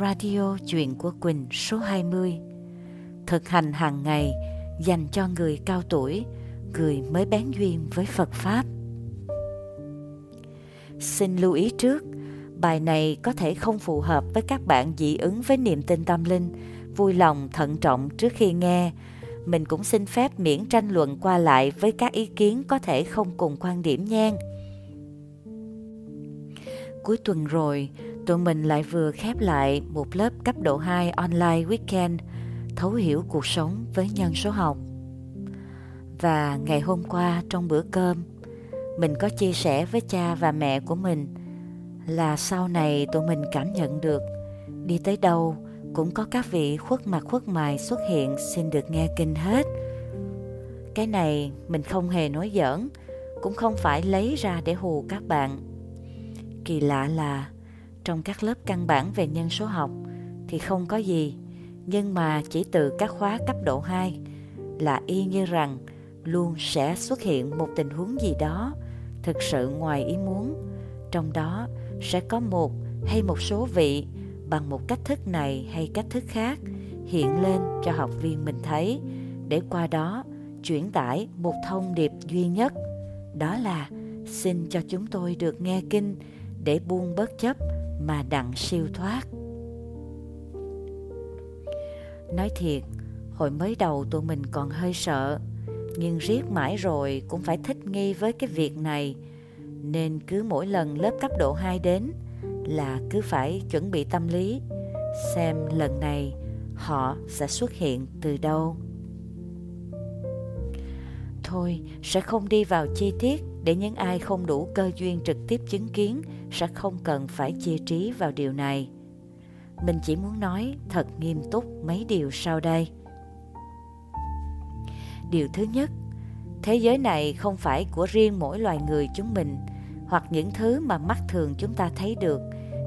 Radio Chuyện của Quỳnh số 20 Thực hành hàng ngày dành cho người cao tuổi, người mới bén duyên với Phật Pháp. Xin lưu ý trước, bài này có thể không phù hợp với các bạn dị ứng với niềm tin tâm linh, vui lòng thận trọng trước khi nghe. Mình cũng xin phép miễn tranh luận qua lại với các ý kiến có thể không cùng quan điểm nha. Cuối tuần rồi, tụi mình lại vừa khép lại một lớp cấp độ 2 online weekend thấu hiểu cuộc sống với nhân số học. Và ngày hôm qua trong bữa cơm, mình có chia sẻ với cha và mẹ của mình là sau này tụi mình cảm nhận được đi tới đâu cũng có các vị khuất mặt khuất mày xuất hiện xin được nghe kinh hết. Cái này mình không hề nói giỡn, cũng không phải lấy ra để hù các bạn. Kỳ lạ là trong các lớp căn bản về nhân số học thì không có gì, nhưng mà chỉ từ các khóa cấp độ 2 là y như rằng luôn sẽ xuất hiện một tình huống gì đó thực sự ngoài ý muốn. Trong đó sẽ có một hay một số vị bằng một cách thức này hay cách thức khác hiện lên cho học viên mình thấy để qua đó chuyển tải một thông điệp duy nhất đó là xin cho chúng tôi được nghe kinh để buông bớt chấp mà đặng siêu thoát nói thiệt hồi mới đầu tụi mình còn hơi sợ nhưng riết mãi rồi cũng phải thích nghi với cái việc này nên cứ mỗi lần lớp cấp độ 2 đến là cứ phải chuẩn bị tâm lý xem lần này họ sẽ xuất hiện từ đâu. Thôi, sẽ không đi vào chi tiết để những ai không đủ cơ duyên trực tiếp chứng kiến sẽ không cần phải chia trí vào điều này. Mình chỉ muốn nói thật nghiêm túc mấy điều sau đây. Điều thứ nhất, thế giới này không phải của riêng mỗi loài người chúng mình hoặc những thứ mà mắt thường chúng ta thấy được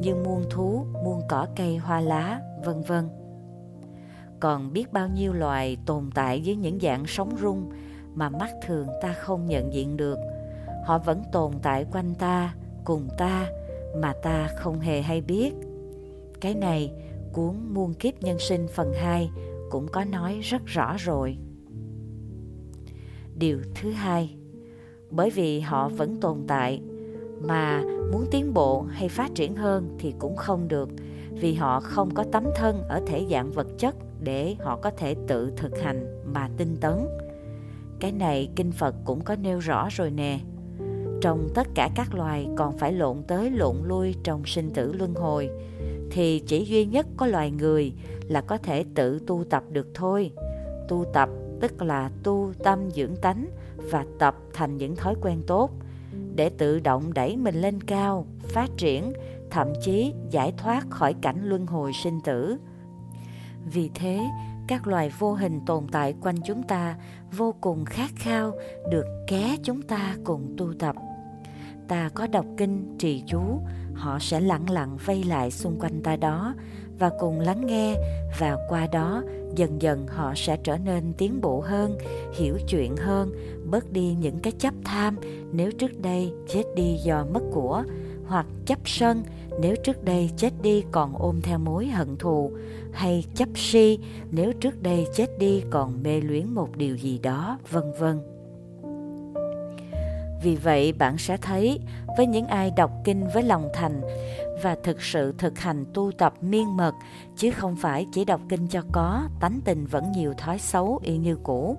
như muôn thú, muôn cỏ cây hoa lá, vân vân. Còn biết bao nhiêu loài tồn tại dưới những dạng sống rung mà mắt thường ta không nhận diện được. Họ vẫn tồn tại quanh ta, cùng ta mà ta không hề hay biết. Cái này cuốn Muôn kiếp nhân sinh phần 2 cũng có nói rất rõ rồi. Điều thứ hai, bởi vì họ vẫn tồn tại mà muốn tiến bộ hay phát triển hơn thì cũng không được vì họ không có tấm thân ở thể dạng vật chất để họ có thể tự thực hành mà tinh tấn. Cái này kinh Phật cũng có nêu rõ rồi nè. Trong tất cả các loài còn phải lộn tới lộn lui trong sinh tử luân hồi thì chỉ duy nhất có loài người là có thể tự tu tập được thôi. Tu tập tức là tu tâm dưỡng tánh và tập thành những thói quen tốt để tự động đẩy mình lên cao, phát triển, thậm chí giải thoát khỏi cảnh luân hồi sinh tử. Vì thế, các loài vô hình tồn tại quanh chúng ta vô cùng khát khao được ké chúng ta cùng tu tập. Ta có đọc kinh trì chú, họ sẽ lặng lặng vây lại xung quanh ta đó và cùng lắng nghe và qua đó dần dần họ sẽ trở nên tiến bộ hơn hiểu chuyện hơn bớt đi những cái chấp tham nếu trước đây chết đi do mất của hoặc chấp sân nếu trước đây chết đi còn ôm theo mối hận thù hay chấp si nếu trước đây chết đi còn mê luyến một điều gì đó vân vân vì vậy bạn sẽ thấy với những ai đọc kinh với lòng thành và thực sự thực hành tu tập miên mật, chứ không phải chỉ đọc kinh cho có, tánh tình vẫn nhiều thói xấu y như cũ,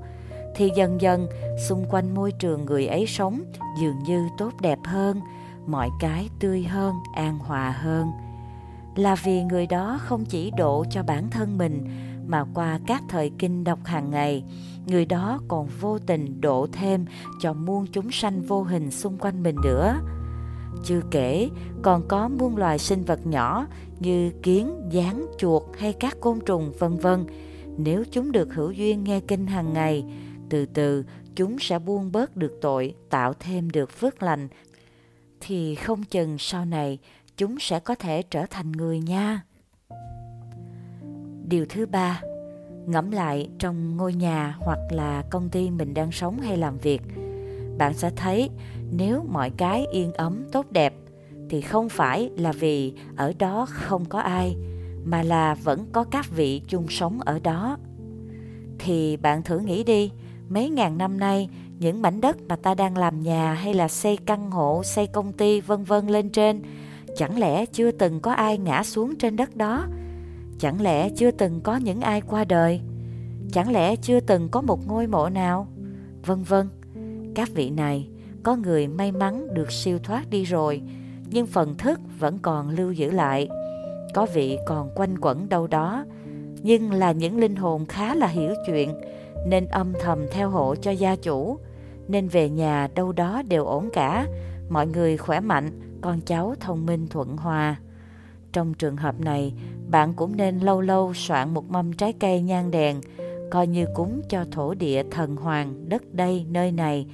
thì dần dần xung quanh môi trường người ấy sống dường như tốt đẹp hơn, mọi cái tươi hơn, an hòa hơn. Là vì người đó không chỉ độ cho bản thân mình mà qua các thời kinh đọc hàng ngày người đó còn vô tình độ thêm cho muôn chúng sanh vô hình xung quanh mình nữa chưa kể còn có muôn loài sinh vật nhỏ như kiến, gián, chuột hay các côn trùng vân vân. Nếu chúng được hữu duyên nghe kinh hàng ngày, từ từ chúng sẽ buông bớt được tội, tạo thêm được phước lành, thì không chừng sau này chúng sẽ có thể trở thành người nha. Điều thứ ba, ngẫm lại trong ngôi nhà hoặc là công ty mình đang sống hay làm việc, bạn sẽ thấy nếu mọi cái yên ấm tốt đẹp thì không phải là vì ở đó không có ai mà là vẫn có các vị chung sống ở đó. Thì bạn thử nghĩ đi, mấy ngàn năm nay những mảnh đất mà ta đang làm nhà hay là xây căn hộ, xây công ty vân vân lên trên, chẳng lẽ chưa từng có ai ngã xuống trên đất đó? Chẳng lẽ chưa từng có những ai qua đời? Chẳng lẽ chưa từng có một ngôi mộ nào? Vân vân. Các vị này, có người may mắn được siêu thoát đi rồi, nhưng phần thức vẫn còn lưu giữ lại. Có vị còn quanh quẩn đâu đó, nhưng là những linh hồn khá là hiểu chuyện, nên âm thầm theo hộ cho gia chủ, nên về nhà đâu đó đều ổn cả, mọi người khỏe mạnh, con cháu thông minh thuận hòa. Trong trường hợp này, bạn cũng nên lâu lâu soạn một mâm trái cây nhang đèn, coi như cúng cho thổ địa thần hoàng đất đây nơi này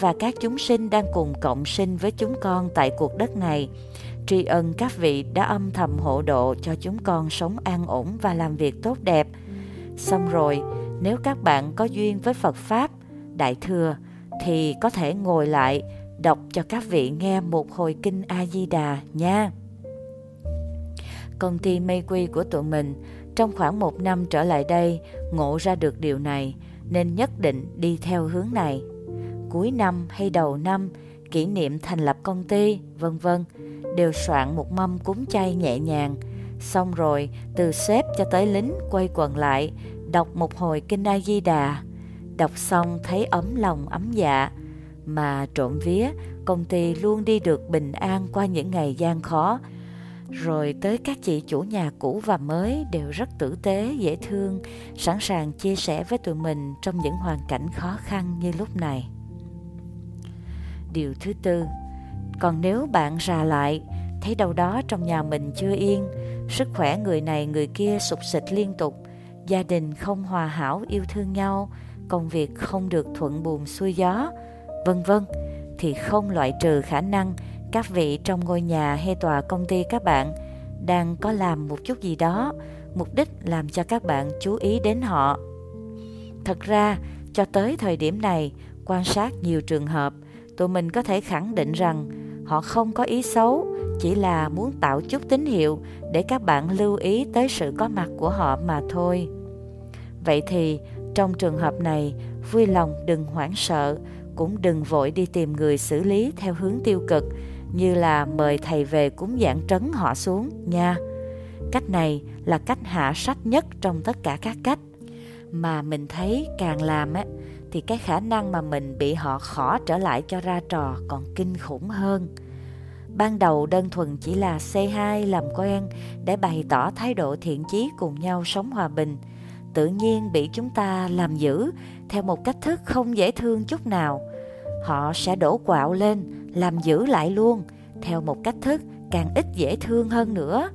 và các chúng sinh đang cùng cộng sinh với chúng con tại cuộc đất này. Tri ân các vị đã âm thầm hộ độ cho chúng con sống an ổn và làm việc tốt đẹp. Xong rồi, nếu các bạn có duyên với Phật Pháp, Đại Thừa, thì có thể ngồi lại đọc cho các vị nghe một hồi kinh A-di-đà nha. Công ty mây quy của tụi mình trong khoảng một năm trở lại đây ngộ ra được điều này nên nhất định đi theo hướng này. Cuối năm hay đầu năm, kỷ niệm thành lập công ty, vân vân đều soạn một mâm cúng chay nhẹ nhàng. Xong rồi, từ sếp cho tới lính quay quần lại, đọc một hồi kinh A Di Đà. Đọc xong thấy ấm lòng ấm dạ, mà trộm vía công ty luôn đi được bình an qua những ngày gian khó. Rồi tới các chị chủ nhà cũ và mới đều rất tử tế, dễ thương, sẵn sàng chia sẻ với tụi mình trong những hoàn cảnh khó khăn như lúc này. Điều thứ tư, còn nếu bạn rà lại, thấy đâu đó trong nhà mình chưa yên, sức khỏe người này người kia sụp sịch liên tục, gia đình không hòa hảo yêu thương nhau, công việc không được thuận buồm xuôi gió, vân vân thì không loại trừ khả năng các vị trong ngôi nhà hay tòa công ty các bạn đang có làm một chút gì đó. Mục đích làm cho các bạn chú ý đến họ. Thật ra, cho tới thời điểm này, quan sát nhiều trường hợp, tụi mình có thể khẳng định rằng họ không có ý xấu, chỉ là muốn tạo chút tín hiệu để các bạn lưu ý tới sự có mặt của họ mà thôi. Vậy thì, trong trường hợp này, vui lòng đừng hoảng sợ, cũng đừng vội đi tìm người xử lý theo hướng tiêu cực như là mời thầy về cúng giảng trấn họ xuống, nha. Cách này là cách hạ sách nhất trong tất cả các cách. Mà mình thấy càng làm á, thì cái khả năng mà mình bị họ khỏ trở lại cho ra trò còn kinh khủng hơn. Ban đầu đơn thuần chỉ là C2 làm quen để bày tỏ thái độ thiện chí cùng nhau sống hòa bình. Tự nhiên bị chúng ta làm giữ theo một cách thức không dễ thương chút nào. Họ sẽ đổ quạo lên, làm giữ lại luôn, theo một cách thức càng ít dễ thương hơn nữa.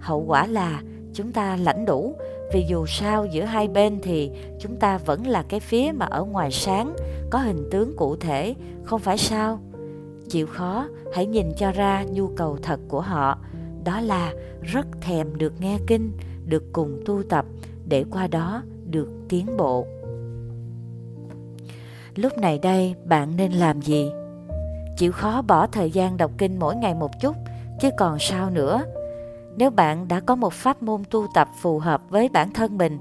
Hậu quả là chúng ta lãnh đủ, vì dù sao giữa hai bên thì chúng ta vẫn là cái phía mà ở ngoài sáng, có hình tướng cụ thể, không phải sao? Chịu khó, hãy nhìn cho ra nhu cầu thật của họ. Đó là rất thèm được nghe kinh, được cùng tu tập, để qua đó được tiến bộ lúc này đây bạn nên làm gì chịu khó bỏ thời gian đọc kinh mỗi ngày một chút, chứ còn sao nữa. Nếu bạn đã có một pháp môn tu tập phù hợp với bản thân mình,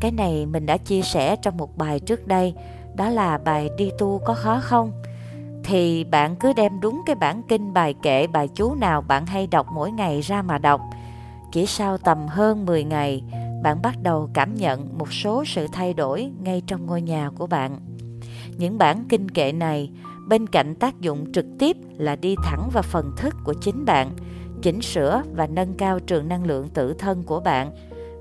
cái này mình đã chia sẻ trong một bài trước đây, đó là bài đi tu có khó không? Thì bạn cứ đem đúng cái bản kinh bài kệ bài chú nào bạn hay đọc mỗi ngày ra mà đọc. Chỉ sau tầm hơn 10 ngày, bạn bắt đầu cảm nhận một số sự thay đổi ngay trong ngôi nhà của bạn. Những bản kinh kệ này, bên cạnh tác dụng trực tiếp là đi thẳng vào phần thức của chính bạn, chỉnh sửa và nâng cao trường năng lượng tự thân của bạn,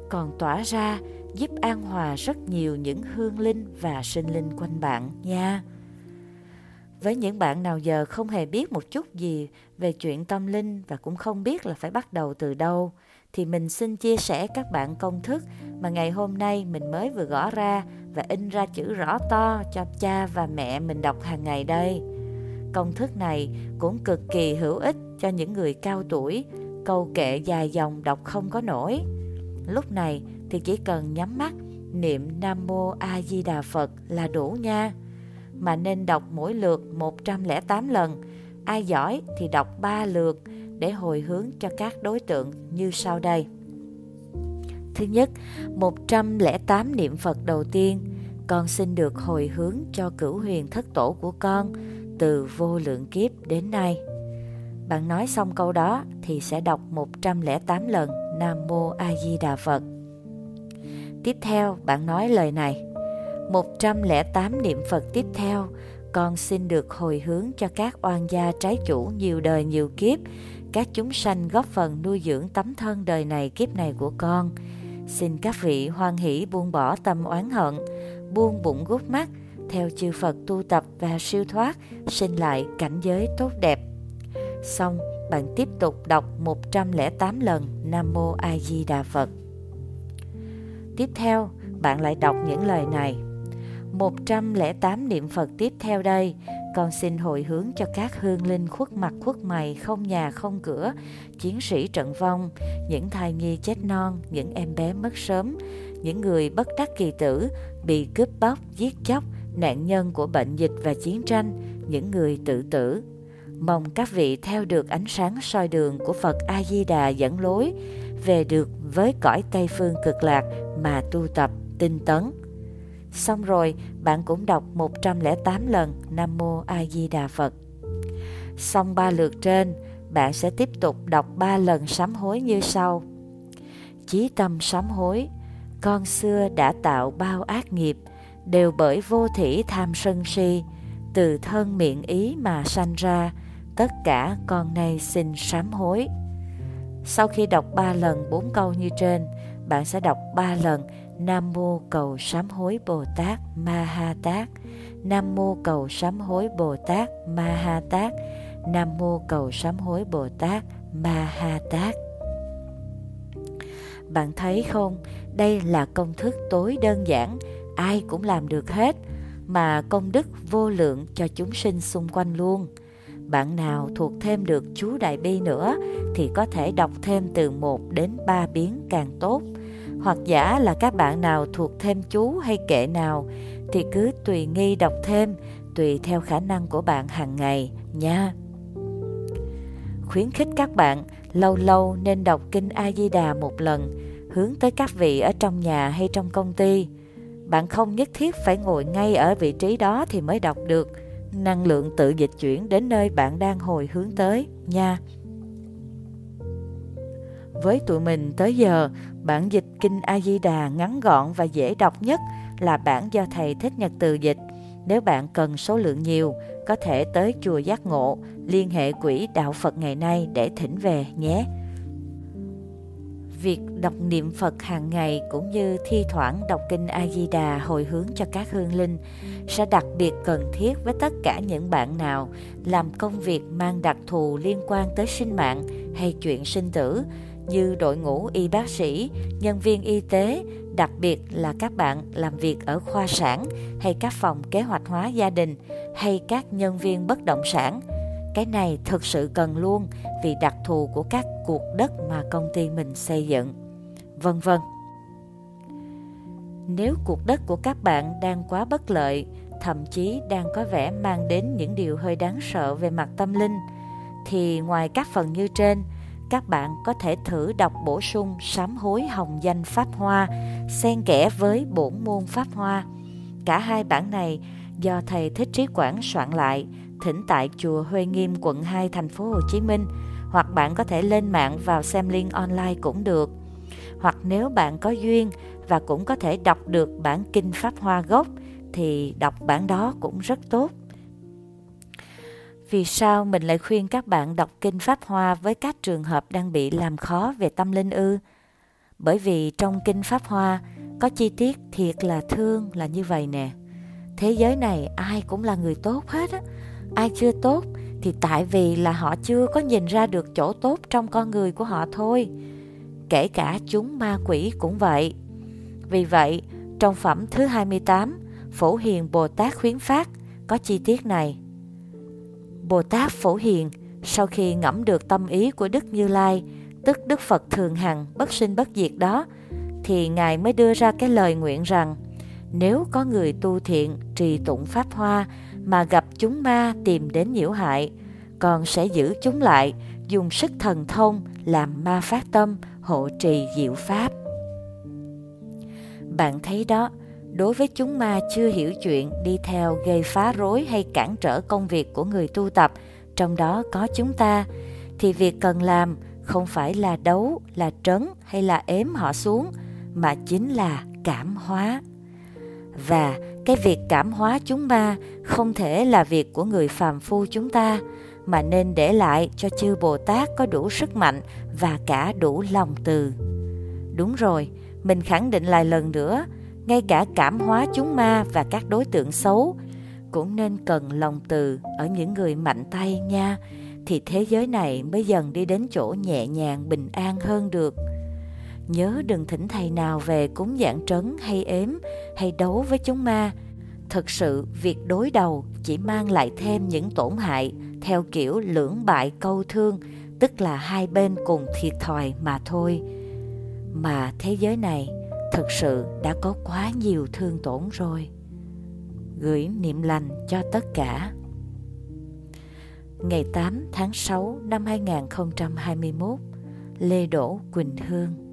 còn tỏa ra, giúp an hòa rất nhiều những hương linh và sinh linh quanh bạn nha. Với những bạn nào giờ không hề biết một chút gì về chuyện tâm linh và cũng không biết là phải bắt đầu từ đâu thì mình xin chia sẻ các bạn công thức mà ngày hôm nay mình mới vừa gõ ra và in ra chữ rõ to cho cha và mẹ mình đọc hàng ngày đây. Công thức này cũng cực kỳ hữu ích cho những người cao tuổi, câu kệ dài dòng đọc không có nổi. Lúc này thì chỉ cần nhắm mắt niệm Nam Mô A Di Đà Phật là đủ nha. Mà nên đọc mỗi lượt 108 lần. Ai giỏi thì đọc 3 lượt để hồi hướng cho các đối tượng như sau đây. Thứ nhất, 108 niệm Phật đầu tiên, con xin được hồi hướng cho cửu huyền thất tổ của con từ vô lượng kiếp đến nay. Bạn nói xong câu đó thì sẽ đọc 108 lần Nam Mô A Di Đà Phật. Tiếp theo bạn nói lời này. 108 niệm Phật tiếp theo, con xin được hồi hướng cho các oan gia trái chủ nhiều đời nhiều kiếp, các chúng sanh góp phần nuôi dưỡng tấm thân đời này kiếp này của con. Xin các vị hoan hỷ buông bỏ tâm oán hận, buông bụng gút mắt, theo chư Phật tu tập và siêu thoát, sinh lại cảnh giới tốt đẹp. Xong, bạn tiếp tục đọc 108 lần Nam Mô A Di Đà Phật. Tiếp theo, bạn lại đọc những lời này. 108 niệm Phật tiếp theo đây, con xin hồi hướng cho các hương linh khuất mặt khuất mày, không nhà không cửa, chiến sĩ trận vong, những thai nhi chết non, những em bé mất sớm, những người bất đắc kỳ tử, bị cướp bóc, giết chóc, nạn nhân của bệnh dịch và chiến tranh, những người tự tử. Mong các vị theo được ánh sáng soi đường của Phật A-di-đà dẫn lối, về được với cõi Tây Phương cực lạc mà tu tập tinh tấn. Xong rồi, bạn cũng đọc 108 lần Nam Mô A Di Đà Phật. Xong ba lượt trên, bạn sẽ tiếp tục đọc ba lần sám hối như sau. Chí tâm sám hối, con xưa đã tạo bao ác nghiệp, đều bởi vô thỉ tham sân si, từ thân miệng ý mà sanh ra, tất cả con nay xin sám hối. Sau khi đọc ba lần bốn câu như trên, bạn sẽ đọc ba lần Nam mô cầu sám hối Bồ Tát Ma Ha Tát. Nam mô cầu sám hối Bồ Tát Ma Ha Tát. Nam mô cầu sám hối Bồ Tát Ma Ha Tát. Bạn thấy không, đây là công thức tối đơn giản, ai cũng làm được hết, mà công đức vô lượng cho chúng sinh xung quanh luôn. Bạn nào thuộc thêm được chú Đại Bi nữa thì có thể đọc thêm từ 1 đến 3 biến càng tốt hoặc giả là các bạn nào thuộc thêm chú hay kệ nào thì cứ tùy nghi đọc thêm tùy theo khả năng của bạn hàng ngày nha. Khuyến khích các bạn lâu lâu nên đọc kinh A Di Đà một lần, hướng tới các vị ở trong nhà hay trong công ty. Bạn không nhất thiết phải ngồi ngay ở vị trí đó thì mới đọc được. Năng lượng tự dịch chuyển đến nơi bạn đang hồi hướng tới nha. Với tụi mình tới giờ, bản dịch Kinh A-di-đà ngắn gọn và dễ đọc nhất là bản do Thầy Thích Nhật Từ dịch. Nếu bạn cần số lượng nhiều, có thể tới chùa Giác Ngộ, liên hệ quỹ Đạo Phật ngày nay để thỉnh về nhé. Việc đọc niệm Phật hàng ngày cũng như thi thoảng đọc kinh A-di-đà hồi hướng cho các hương linh sẽ đặc biệt cần thiết với tất cả những bạn nào làm công việc mang đặc thù liên quan tới sinh mạng hay chuyện sinh tử như đội ngũ y bác sĩ, nhân viên y tế, đặc biệt là các bạn làm việc ở khoa sản hay các phòng kế hoạch hóa gia đình hay các nhân viên bất động sản. Cái này thực sự cần luôn vì đặc thù của các cuộc đất mà công ty mình xây dựng. Vân vân. Nếu cuộc đất của các bạn đang quá bất lợi, thậm chí đang có vẻ mang đến những điều hơi đáng sợ về mặt tâm linh, thì ngoài các phần như trên, các bạn có thể thử đọc bổ sung sám hối hồng danh Pháp Hoa, xen kẽ với bổn môn Pháp Hoa. Cả hai bản này do thầy Thích Trí Quảng soạn lại, thỉnh tại chùa Huê Nghiêm quận 2 thành phố Hồ Chí Minh, hoặc bạn có thể lên mạng vào xem link online cũng được. Hoặc nếu bạn có duyên và cũng có thể đọc được bản kinh Pháp Hoa gốc thì đọc bản đó cũng rất tốt. Vì sao mình lại khuyên các bạn đọc kinh Pháp Hoa với các trường hợp đang bị làm khó về tâm linh ư? Bởi vì trong kinh Pháp Hoa có chi tiết thiệt là thương là như vậy nè. Thế giới này ai cũng là người tốt hết á. Ai chưa tốt thì tại vì là họ chưa có nhìn ra được chỗ tốt trong con người của họ thôi. Kể cả chúng ma quỷ cũng vậy. Vì vậy, trong phẩm thứ 28, Phổ Hiền Bồ Tát khuyến phát có chi tiết này. Bồ Tát Phổ Hiền sau khi ngẫm được tâm ý của Đức Như Lai, tức Đức Phật Thường Hằng bất sinh bất diệt đó, thì Ngài mới đưa ra cái lời nguyện rằng nếu có người tu thiện trì tụng Pháp Hoa mà gặp chúng ma tìm đến nhiễu hại, còn sẽ giữ chúng lại, dùng sức thần thông làm ma phát tâm hộ trì diệu Pháp. Bạn thấy đó, đối với chúng ma chưa hiểu chuyện đi theo gây phá rối hay cản trở công việc của người tu tập, trong đó có chúng ta, thì việc cần làm không phải là đấu, là trấn hay là ếm họ xuống, mà chính là cảm hóa. Và cái việc cảm hóa chúng ma không thể là việc của người phàm phu chúng ta, mà nên để lại cho chư Bồ Tát có đủ sức mạnh và cả đủ lòng từ. Đúng rồi, mình khẳng định lại lần nữa, ngay cả cảm hóa chúng ma và các đối tượng xấu cũng nên cần lòng từ ở những người mạnh tay nha, thì thế giới này mới dần đi đến chỗ nhẹ nhàng bình an hơn được. Nhớ đừng thỉnh thầy nào về cúng dạng trấn hay ếm hay đấu với chúng ma. Thực sự việc đối đầu chỉ mang lại thêm những tổn hại theo kiểu lưỡng bại câu thương, tức là hai bên cùng thiệt thòi mà thôi. Mà thế giới này thực sự đã có quá nhiều thương tổn rồi. Gửi niệm lành cho tất cả. Ngày 8 tháng 6 năm 2021, Lê Đỗ Quỳnh Hương